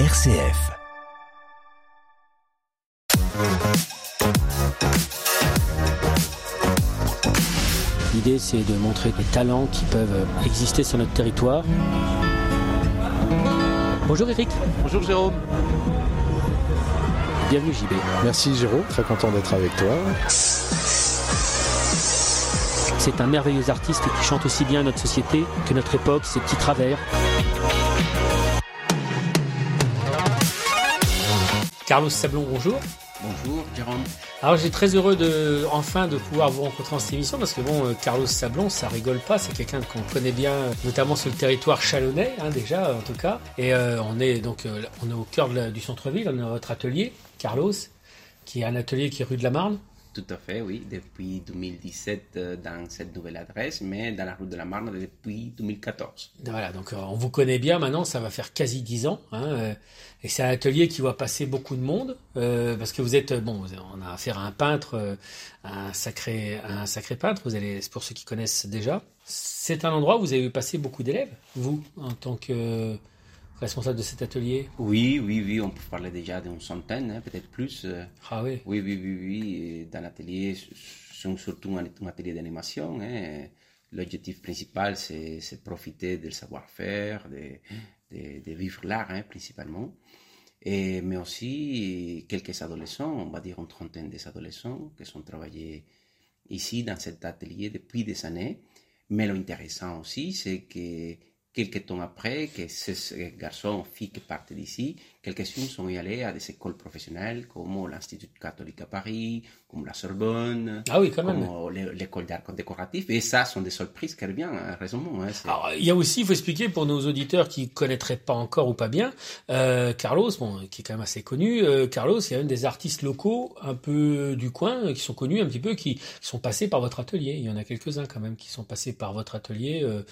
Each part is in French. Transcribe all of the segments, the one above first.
RCF. L'idée, c'est de montrer des talents qui peuvent exister sur notre territoire. Bonjour Eric, Bonjour Jérôme. bienvenue JB. Merci Jérôme, très content d'être avec toi. C'est un merveilleux artiste qui chante aussi bien notre société que notre époque, ses petits travers. Carlos Sablon, bonjour. Bonjour Jérôme. Alors j'ai très heureux de enfin de pouvoir vous rencontrer en cette émission parce que bon euh, Carlos Sablon ça rigole pas c'est quelqu'un qu'on connaît bien notamment sur le territoire chalonnais hein, déjà en tout cas et euh, on est donc euh, on est au cœur de la- du centre-ville on est à votre atelier Carlos qui est un atelier qui est rue de la Marne Tout à fait, oui, depuis 2017 euh, dans cette nouvelle adresse, mais dans la rue de la Marne depuis 2014. voilà donc euh, on vous connaît bien maintenant ça va faire quasi dix ans hein, euh, et c'est un atelier qui va passer beaucoup de monde parce que vous êtes bon on a affaire à un peintre un sacré un sacré peintre pour ceux qui connaissent déjà c'est un endroit où vous avez passé beaucoup d'élèves vous en tant que responsable de cet atelier Oui, oui, oui, on peut parler déjà d'une centaine, hein, peut-être plus. euh, ah oui Oui, oui, oui, oui. Dans l'atelier, c'est surtout un, un atelier d'animation. hein. L'objectif principal, c'est c'est de profiter du savoir-faire, de, de, de vivre l'art, hein, principalement. Et, mais aussi quelques adolescents, on va dire une trentaine des adolescents qui sont travaillés ici dans cet atelier depuis des années. Mais l'intéressant aussi, c'est que quelques temps après, que ces garçons, filles qui partent d'ici, quelques-uns sont allés à des écoles professionnelles comme l'Institut catholique à Paris, comme la Sorbonne, ah oui quand même comme l'é- l'école d'art décoratif. Et ça, sont des surprises qui reviennent, hein, raisonnement. Hein, Alors, il y a aussi, il faut expliquer pour nos auditeurs qui connaîtraient pas encore ou pas bien, euh, Carlos, bon, qui est quand même assez connu. euh, Carlos, il y a un des artistes locaux un peu du coin euh, qui sont connus un petit peu, qui, qui sont passés par votre atelier. Il y en a quelques-uns quand même qui sont passés par votre atelier. Euh, euh,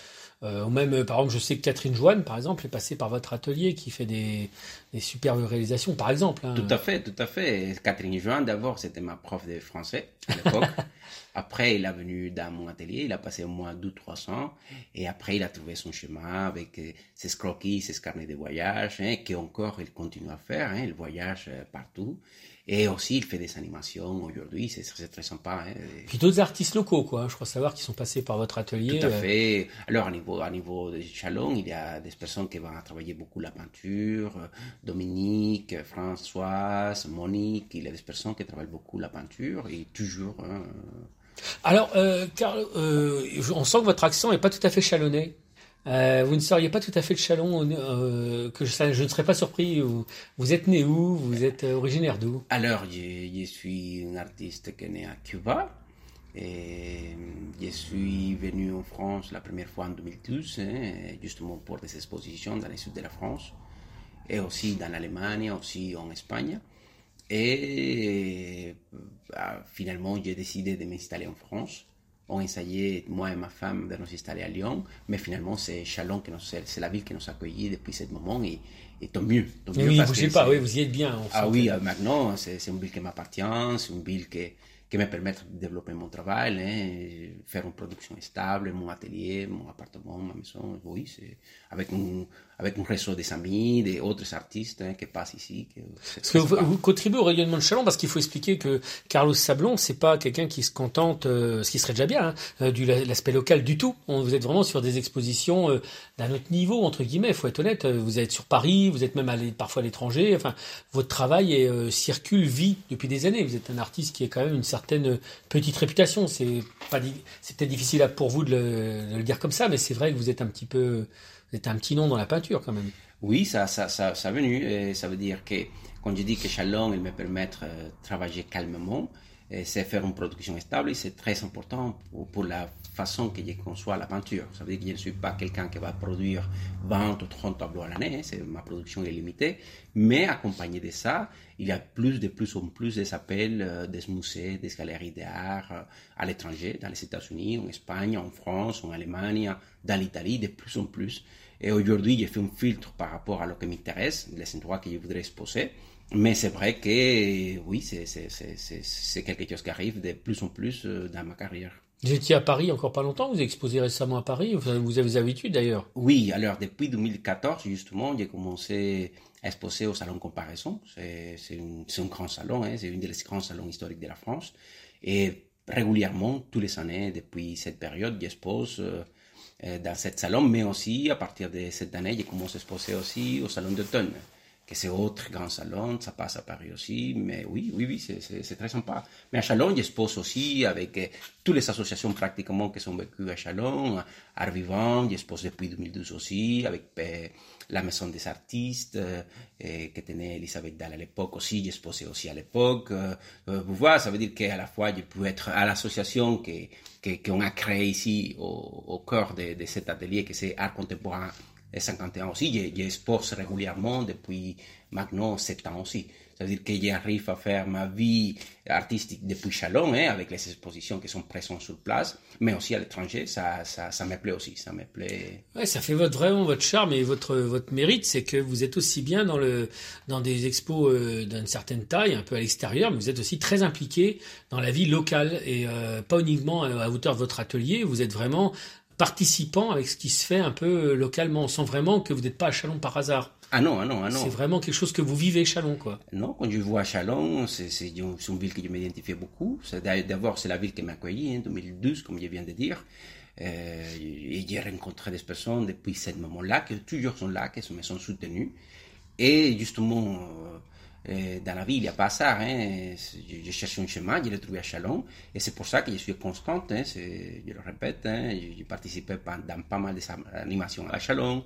ou même, euh, par exemple, je sais que Catherine Joanne, par exemple, est passée par votre atelier, qui fait des, des superbes réalisations, par exemple. hein. Tout à fait, tout à fait. Catherine Join, d'abord, c'était ma prof de français à l'époque. après, il est venu dans mon atelier, il a passé au moins deux, trois ans. Et après, il a trouvé son chemin avec euh, ses croquis, ses carnets de voyage, hein, qu'encore il continue à faire. Hein, il voyage euh, partout. Et aussi, il fait des animations aujourd'hui, c'est très sympa. Hein. Puis d'autres artistes locaux, quoi. Je crois savoir qui sont passés par votre atelier. Tout à euh, fait. Alors, à niveau, à niveau de Chalon, il y a des personnes qui vont travailler beaucoup la peinture. euh, Dominique, Françoise, Monique, il y a des personnes qui travaillent beaucoup la peinture et toujours. hein, Alors, euh, car, euh, on sent que votre accent n'est pas tout à fait chalonnais. Euh, vous ne seriez pas tout à fait de Chalon, euh, je, ne serais pas surpris. Vous, êtes né où? Vous êtes euh, originaire d'où? Alors, je, suis un artiste qui est né à Cuba. Je suis venu en France la première fois en 2012, hein, justement pour des expositions dans le sud de la France, et aussi dans l'Allemagne, aussi en Espagne. Et bah, finalement, j'ai décidé de m'installer en France. On essayait, moi et ma femme, de nous installer à Lyon, mais finalement, c'est Chalon, qui nous- c'est c'est la ville qui nous a accueillis depuis ce moment, et, et tant mieux. Tant mieux Oui, parce bougez que pas, oui, vous y êtes bien. ah oui, que- euh, maintenant, c'est c'est une ville qui m'appartient, c'est une ville qui, qui me permet de développer mon travail, hein, faire une production stable, mon atelier, mon appartement, ma maison. Oui, c'est avec un, avec un réseau des amis, des autres artistes hein, qui passent ici. que Parce que vous, vous contribuez au rayonnement de Chalon parce qu'il faut expliquer que Carlos Sablon, c'est pas quelqu'un qui se contente, euh, ce qui serait déjà bien, hein, euh, du l'aspect local du tout. On, vous êtes vraiment sur des expositions euh, d'un autre niveau entre guillemets. Il faut être honnête. Euh, Vous êtes sur Paris, vous êtes même allé parfois à l'étranger. Enfin, votre travail est, euh, circule, vit depuis des années. Vous êtes un artiste qui a quand même une certaine petite réputation. C'est pas, c'est peut-être difficile pour vous de le, dire comme ça, mais c'est vrai que vous êtes un petit peu, vous êtes un petit nom dans la peinture quand même. Oui, ça, ça, ça, ça venu. Et ça veut dire que quand je dis que Chalon, il me permet de travailler calmement, c'est faire une production stable et c'est très important pour, pour la façon que je conçois la peinture. Ça veut dire que je ne suis pas quelqu'un qui va produire 20 ou 30 tableaux à l'année, hein, c'est, ma production est limitée, mais accompagné de ça, il y a plus de plus en plus des appels euh, des musées, des galeries d'art euh, à l'étranger, dans les États-Unis, en Espagne, en France, en Allemagne, dans l'Italie, de plus en plus. Et aujourd'hui, j'ai fait un filtre par rapport à ce qui m'intéresse, les endroits que je voudrais exposer. Mais c'est vrai que oui, c'est, quelque chose qui arrive de plus en plus euh, dans ma carrière. Vous étiez à Paris encore pas longtemps, vous avez exposé récemment à Paris, vous avez l'habitude d'ailleurs Oui, alors depuis 2014 justement, j'ai commencé à exposer au Salon Comparaison. C'est un grand salon, hein, c'est une des grands salons historiques de la France. Et régulièrement, tous les années, depuis cette période, j'expose euh, euh, dans ce salon, mais aussi à partir de cette année, j'ai commencé à exposer aussi au Salon d'automne que c'est autre grand salon, ça passe à Paris aussi, mais oui, oui, oui, c'est très sympa. Mais à Chalon, j'expose aussi avec euh, toutes les associations pratiquement qui sont vécues à Chalon, Art Vivant, j'expose depuis 2012 aussi, avec euh, la Maison des Artistes, euh, que tenait Elisabeth Dahl à l'époque aussi, j'exposais aussi à l'époque. vous voyez, ça veut dire qu'à la fois, je peux être à l'association qu'on a créée ici, au, au cœur de, de cet atelier, que c'est Art Contemporain et 51 aussi, j'expose régulièrement depuis maintenant 7 ans aussi. Ça veut dire que j'arrive à faire ma vie artistique depuis Chalon, hein, avec les expositions qui sont présentes sur place, mais aussi à l'étranger, ça, ça, ça me plaît aussi, ça me ça fait votre, vraiment votre charme et votre, votre mérite, c'est que vous êtes aussi bien dans, le, dans des expos euh, d'une certaine taille, un peu à l'extérieur, mais vous êtes aussi très impliqué dans la vie locale et euh, pas uniquement à hauteur de votre atelier, vous êtes vraiment participant avec ce qui se fait un peu euh, localement. On sent vraiment que vous n'êtes pas à Chalon par hasard. Ah non, ah non, ah non. C'est vraiment quelque chose que vous vivez Chalon, quoi. Non, quand je vois Chalon, c'est une ville que je m'identifiais beaucoup. D'abord, c'est la ville qui m'a accueilli en 2012, comme je viens de dire. Euh, et j'ai rencontré des personnes depuis ce moment-là qui toujours sont là, qui me sont soutenues. Et justement, euh, dans la vie, il n'y a pas ça. Hein. Je, cherche un chemin, je l'ai trouvé à Chalon. Et c'est pour ça que je suis constante. Hein. Je le répète, hein. j'ai participé dans pas mal d'animations à Chalon.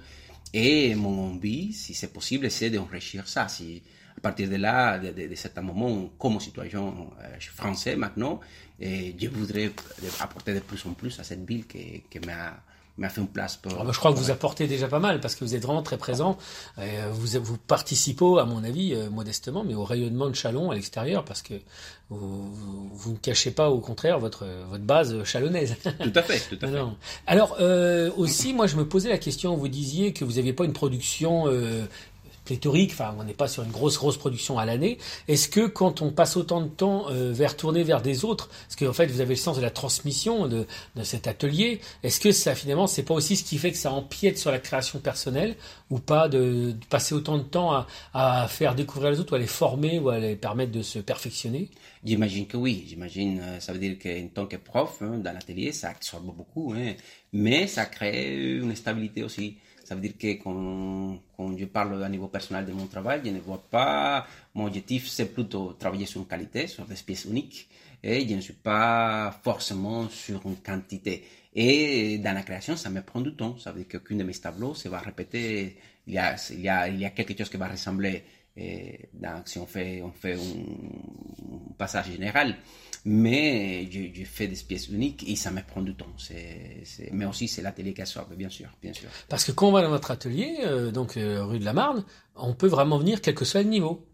Et mon envie, si c'est possible, c'est d'enrichir ça. Si, à partir de là, de, de, de certain moment, comme citoyen euh, français maintenant, je voudrais apporter de plus en plus à cette ville qui m'a m'a fait une place pour. Ah bah, je crois que vous apportez déjà pas mal parce que vous êtes vraiment très présent. Euh, vous, vous participez, à mon avis, euh, modestement, mais au rayonnement de Chalon à l'extérieur parce que vous, vous, ne cachez pas, au contraire, votre, votre base chalonnaise. Tout à fait, tout à fait. Alors, euh, aussi, moi, je me posais la question, vous disiez que vous n'aviez pas une production pléthorique, enfin on n'est pas sur une grosse grosse production à l'année. Est-ce que quand on passe autant de temps euh, vers tourner vers des autres, parce qu'en fait vous avez le sens de la transmission de, de cet atelier, est-ce que ça finalement c'est pas aussi ce qui fait que ça empiète sur la création personnelle ou pas de, passer autant de temps à, à, faire découvrir les autres ou à les former ou à les permettre de se perfectionner? J'imagine que oui, j'imagine, euh, ça veut dire qu'en tant que prof hein, dans l'atelier, ça absorbe beaucoup, hein, mais ça crée une stabilité aussi. Ça veut dire que quand, je parle à niveau personnel de mon travail, je ne vois pas, mon objectif c'est plutôt travailler sur une qualité, sur des pièces uniques, et je ne suis pas forcément sur une quantité. Et dans la création, ça me prend du temps. Ça veut dire qu'aucune de mes tableaux se va répéter. Il y a quelque chose qui va ressembler et si on fait, on fait un, passage général, mais je, fais des pièces uniques et ça me prend du temps. C'est, mais aussi, c'est l'atelier qui absorbe, bien sûr, bien sûr. Parce que quand on va dans votre atelier, euh, donc euh, rue de la Marne, on peut vraiment venir quel que soit le niveau.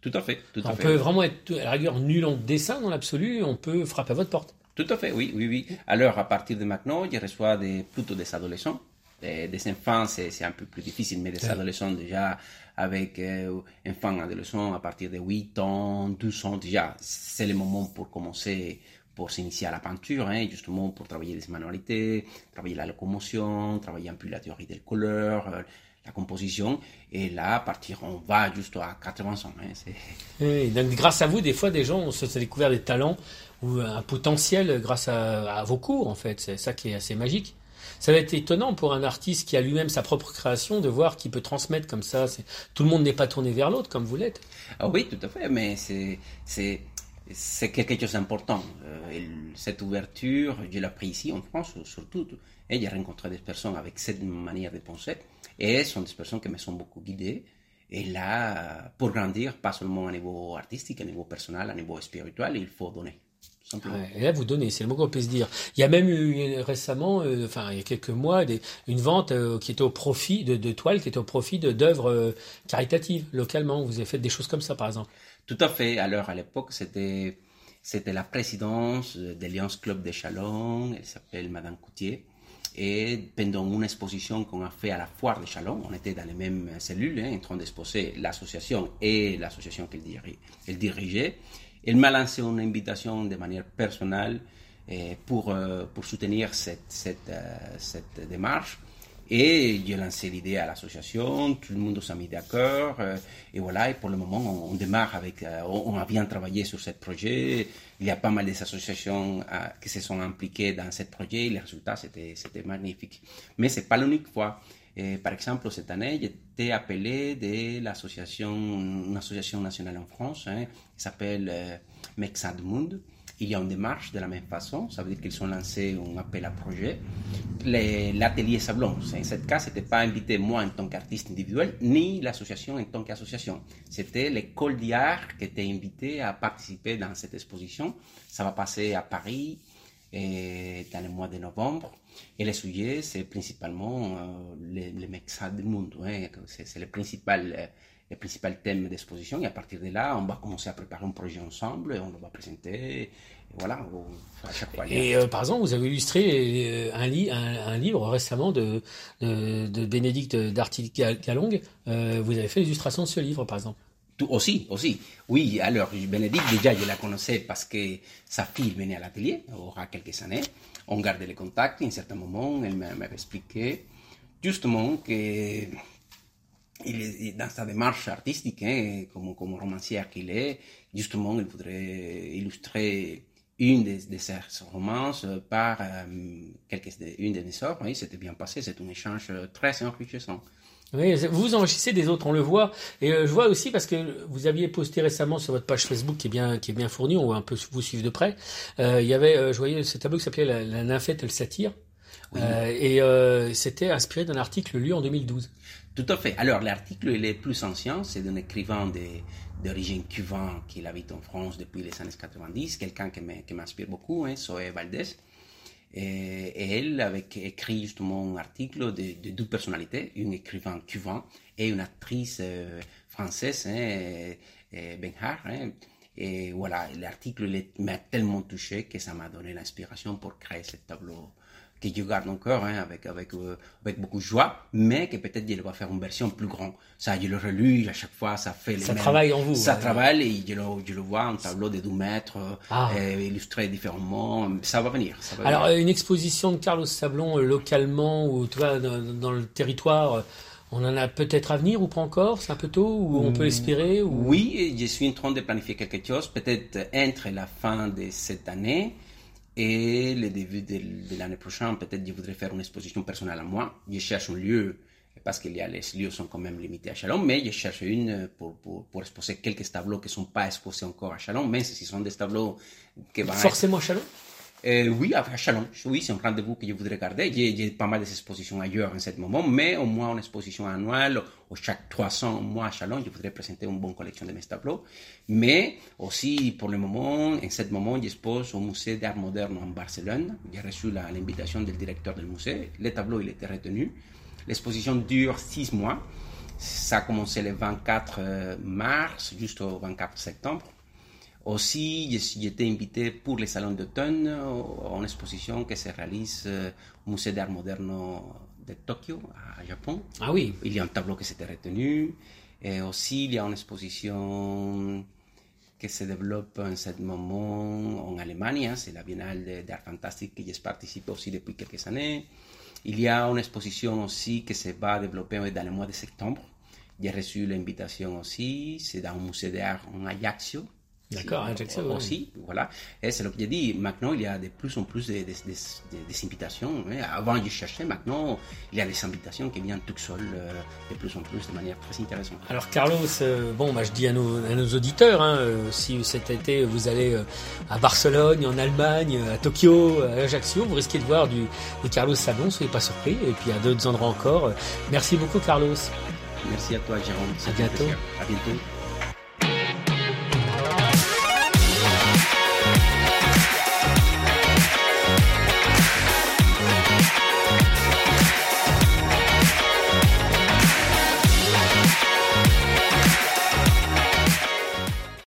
Tout à fait. Tout à on peut vraiment être à la rigueur nul en dessin dans l'absolu, on peut frapper à votre porte. Tout à fait, oui, oui, oui. Alors, à partir de maintenant, je reçois des, plutôt des adolescents. Des, des enfants, c'est un peu plus difficile, mais des adolescents déjà avec euh, enfants, adolescents à partir de 8 ans, 12 ans déjà. C'est le moment pour commencer, pour s'initier à la peinture, hein, justement pour travailler les manualités, travailler la locomotion, travailler un peu la théorie des couleurs, euh, la composition. Et là, à partir, on va juste à 80 ans. Hein, donc grâce à vous, des fois, des gens ont découvert des talents ou un potentiel grâce à, à vos cours, en fait. C'est ça qui est assez magique. Ça va être étonnant pour un artiste qui a lui-même sa propre création de voir qu'il peut transmettre comme ça. Tout le monde n'est pas tourné vers l'autre comme vous l'êtes. Ah oui, tout à fait, mais c'est quelque chose d'important. Euh, cette ouverture, je l'ai pris ici en France surtout, et j'ai rencontré des personnes avec cette manière de penser, et ce sont des personnes qui me sont beaucoup guidées. Et là, pour grandir, pas seulement à niveau artistique, à niveau personnel, à niveau spirituel, il faut donner et là, vous donnez, c'est le mot qu'on peut se dire. Il y a même eu récemment, euh, enfin il y a quelques mois, des, une vente euh, qui était au profit de, de toiles, qui était au profit d'œuvres euh, caritatives localement. Vous avez fait des choses comme ça, par exemple. Tout à fait. Alors à l'époque, c'était c'était la présidence de Lions Club de Chalon. Elle s'appelle Madame Coutier. Et pendant une exposition qu'on a fait à la foire de Chalon, on était dans les mêmes cellules, hein, en train d'exposer l'association et l'association qu'elle dirigeait. Elle m'a lancé une invitation de manière personnelle et pour, pour soutenir cette, cette, cette démarche. Et j'ai lancé l'idée à l'association, tout le monde s'est mis d'accord, et voilà, et pour le moment, on, démarre avec, on, a bien travaillé sur ce projet, il y a pas mal d'associations qui se sont impliquées dans ce projet, et les résultats, c'était, c'était magnifique. Mais c'est pas l'unique fois. Et par exemple, cette année, j'étais appelé de l'association, une association nationale en France, hein, qui s'appelle euh, Monde. Il y a une démarche de la même façon, ça veut dire qu'ils ont lancé un appel à projet. L'atelier Sablon, en ce cas, c'était pas invité moi en tant qu'artiste individuel, ni l'association en tant qu'association. C'était l'école d'art qui était invitée à participer dans cette exposition. Ça va passer à Paris et dans le mois de novembre. Et le sujet, c'est principalement euh, les, les du monde. Hein. C'est le principal, euh, le principal thème d'exposition. Et à partir de là, on va commencer à préparer un projet ensemble et on le va présenter. Et voilà, à chaque fois. Et euh, par exemple, vous avez illustré un, un, livre récemment de, de, de Bénédicte Darty-Galong. vous avez fait l'illustration de ce livre, par exemple tout aussi, aussi. Oui, alors Bénédicte, déjà, je la connaissais parce que sa fille venait à l'atelier, il y aura quelques années on gardait les contacts. À un certain moment, elle m'avait expliqué justement que dans sa démarche artistique, hein, comme, romancier qu'il est, justement, il voudrait illustrer une de, ses romances par euh, une de mes œuvres. Oui, c'était bien passé, c'est un échange très enrichissant. Oui, vous vous enrichissez des autres, on le voit. Et euh, je vois aussi parce que vous aviez posté récemment sur votre page Facebook qui est bien, qui est bien fournie, on va un peu vous suivre de près. Euh, il y avait, euh, je voyais ce tableau qui s'appelait la, la, nymphette et le satire. et c'était inspiré d'un article lu en 2012. Tout à fait. Alors l'article il est plus ancien, c'est d'un écrivain d'origine cubaine qui habite en France depuis les années 90, quelqu'un qui m'inspire beaucoup, hein, Zoé Valdez. Et, elle avait écrit justement un article de, deux personnalités, une écrivain cubain et une actrice euh, française, hein, Benhar. Hein. Et voilà, l'article m'a tellement touché que ça m'a donné l'inspiration pour créer ce tableau que je garde encore hein, avec, avec, euh, avec beaucoup de joie, mais que peut-être je va faire une version plus grande. Ça, je le relu à chaque fois, ça fait les Ça travaille en vous. Ça travaille et je le, je le vois, un tableau de 12 mètres, ah. euh, illustré différemment. Ça va venir. Ça va Alors, une exposition de Carlos Sablon euh, localement ou tu vois, dans, dans le territoire on en a peut-être à venir ou pas encore? C'est un peu tôt ou on peut espérer ou... Oui, je suis en train de planifier quelque chose, peut-être entre la fin de cette année et le début de, l'année prochaine, peut-être je voudrais faire une exposition personnelle à moi. Je cherche un lieu, parce que les lieux sont quand même limités à Chalon, mais je cherche une pour, pour, pour exposer quelques tableaux qui ne sont pas exposés encore à Chalon, mais ce sont des tableaux qui vont Forcément à Chalon? Euh, oui, à Chalon. Oui, c'est un rendez-vous que je voudrais garder. J'ai pas mal d'expositions ailleurs en ce moment, mais au moins une exposition annuelle, ou chaque 300 mois à Chalon, je voudrais présenter une bonne collection de mes tableaux. Mais aussi, pour le moment, en ce moment, j'expose au musée d'art moderne en Barcelone. J'ai reçu l'invitation du directeur du musée. Les tableaux, il était retenu. L'exposition dure six mois. Ça a commencé le 24 euh, mars jusqu'au 24 septembre. Aussi, été invité pour les salons d'automne en exposition qui se réalise au Musée d'art moderne de Tokyo, à Japon. Ah oui. Il y a un tableau qui s'était retenu. Et aussi, il y a une exposition qui se développe en ce moment en Allemagne. C'est la Biennale d'art fantastique que j'ai participé aussi depuis quelques années. Il y a une exposition aussi qui se va développer dans le mois de septembre. J'ai reçu l'invitation aussi. C'est dans un musée d'art en Ajaccio, D'accord, Ajaccio aussi, voilà. Et c'est ce que j'ai dit. Maintenant, il y a de plus en plus des, invitations. Hein. Avant, je cherchais. Maintenant, il y a des invitations qui viennent tout seul, euh, de plus en plus, de manière très intéressante. Alors, Carlos, euh, bon, bah, je dis à nos, auditeurs, hein, euh, si cet été vous allez à Barcelone, en Allemagne, à Tokyo, à Ajaccio, vous risquez de voir du, Carlos Sablon, soyez pas surpris. Et puis, à d'autres endroits encore. Merci beaucoup, Carlos. Merci à toi, Jérôme. À bientôt. À bientôt.